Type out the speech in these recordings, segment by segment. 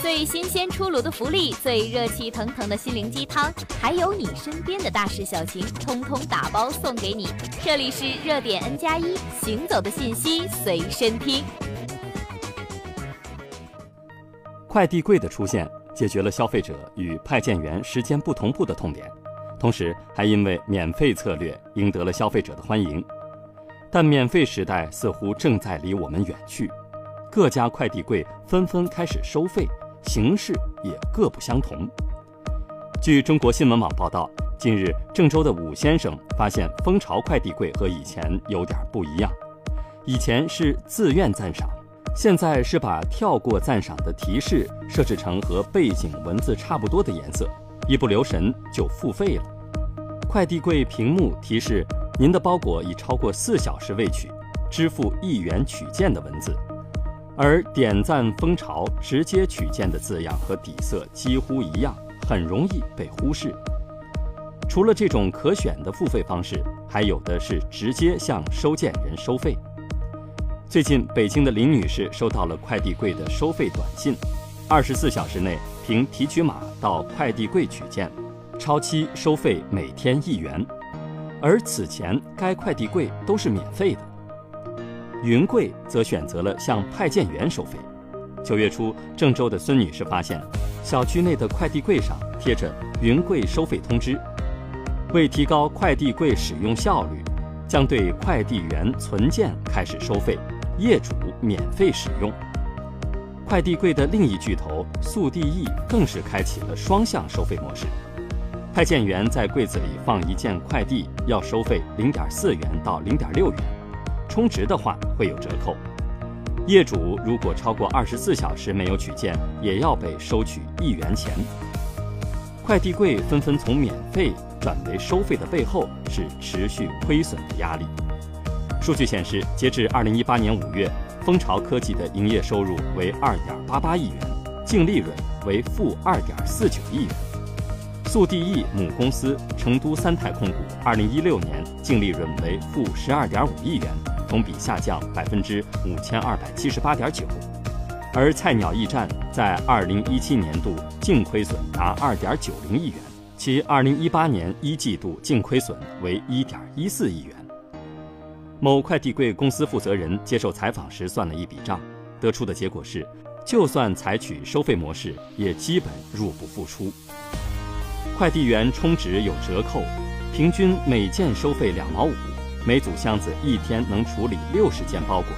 最新鲜出炉的福利，最热气腾腾的心灵鸡汤，还有你身边的大事小情，通通打包送给你。这里是热点 N 加一，行走的信息随身听。快递柜的出现，解决了消费者与派件员时间不同步的痛点，同时还因为免费策略赢得了消费者的欢迎。但免费时代似乎正在离我们远去，各家快递柜纷纷开始收费。形式也各不相同。据中国新闻网报道，近日郑州的武先生发现蜂巢快递柜和以前有点不一样，以前是自愿赞赏，现在是把跳过赞赏的提示设置成和背景文字差不多的颜色，一不留神就付费了。快递柜屏幕提示您的包裹已超过四小时未取，支付一元取件的文字。而点赞蜂巢直接取件的字样和底色几乎一样，很容易被忽视。除了这种可选的付费方式，还有的是直接向收件人收费。最近，北京的林女士收到了快递柜的收费短信，二十四小时内凭提取码到快递柜取件，超期收费每天一元。而此前该快递柜都是免费的。云贵则选择了向派件员收费。九月初，郑州的孙女士发现，小区内的快递柜上贴着“云贵收费通知”。为提高快递柜使用效率，将对快递员存件开始收费，业主免费使用。快递柜的另一巨头速递易更是开启了双向收费模式。派件员在柜子里放一件快递，要收费零点四元到零点六元。充值的话会有折扣，业主如果超过二十四小时没有取件，也要被收取一元钱。快递柜纷纷从免费转为收费的背后是持续亏损的压力。数据显示，截至二零一八年五月，蜂巢科技的营业收入为二点八八亿元，净利润为负二点四九亿元。速递易母公司成都三泰控股二零一六年净利润为负十二点五亿元。同比下降百分之五千二百七十八点九，而菜鸟驿站在二零一七年度净亏损达二点九零亿元，其二零一八年一季度净亏损为一点一四亿元。某快递柜公司负责人接受采访时算了一笔账，得出的结果是，就算采取收费模式，也基本入不敷出。快递员充值有折扣，平均每件收费两毛五。每组箱子一天能处理六十件包裹，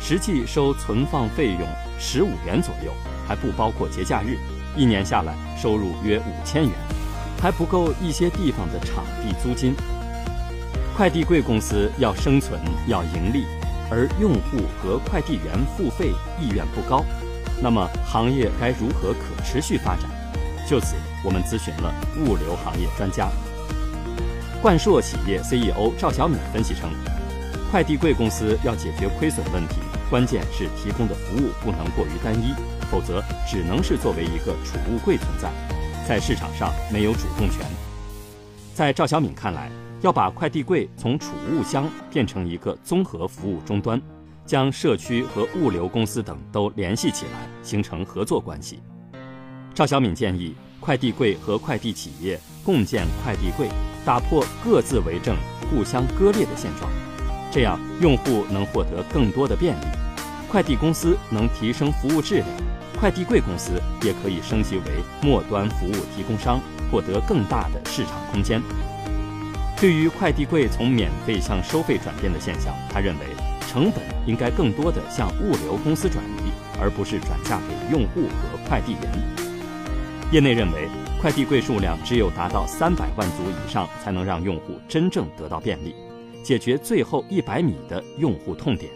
实际收存放费用十五元左右，还不包括节假日。一年下来，收入约五千元，还不够一些地方的场地租金。快递柜公司要生存要盈利，而用户和快递员付费意愿不高，那么行业该如何可持续发展？就此，我们咨询了物流行业专家。冠硕企业 CEO 赵小敏分析称，快递柜公司要解决亏损问题，关键是提供的服务不能过于单一，否则只能是作为一个储物柜存在，在市场上没有主动权。在赵小敏看来，要把快递柜从储物箱变成一个综合服务终端，将社区和物流公司等都联系起来，形成合作关系。赵小敏建议，快递柜和快递企业共建快递柜。打破各自为政、互相割裂的现状，这样用户能获得更多的便利，快递公司能提升服务质量，快递柜公司也可以升级为末端服务提供商，获得更大的市场空间。对于快递柜从免费向收费转变的现象，他认为成本应该更多的向物流公司转移，而不是转嫁给用户和快递员。业内认为。快递柜数量只有达到三百万组以上，才能让用户真正得到便利，解决最后一百米的用户痛点。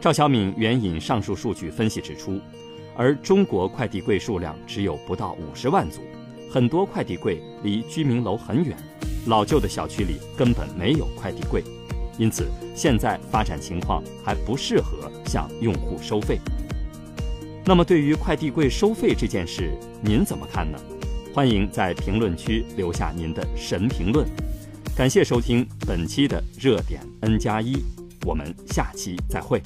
赵小敏援引上述数据分析指出，而中国快递柜数量只有不到五十万组，很多快递柜离居民楼很远，老旧的小区里根本没有快递柜，因此现在发展情况还不适合向用户收费。那么，对于快递柜收费这件事，您怎么看呢？欢迎在评论区留下您的神评论，感谢收听本期的热点 N 加一，我们下期再会。